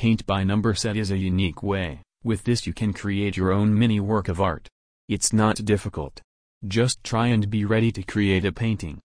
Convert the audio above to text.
paint by number set is a unique way, with this you can create your own mini work of art. It's not difficult. Just try and be ready to create a painting.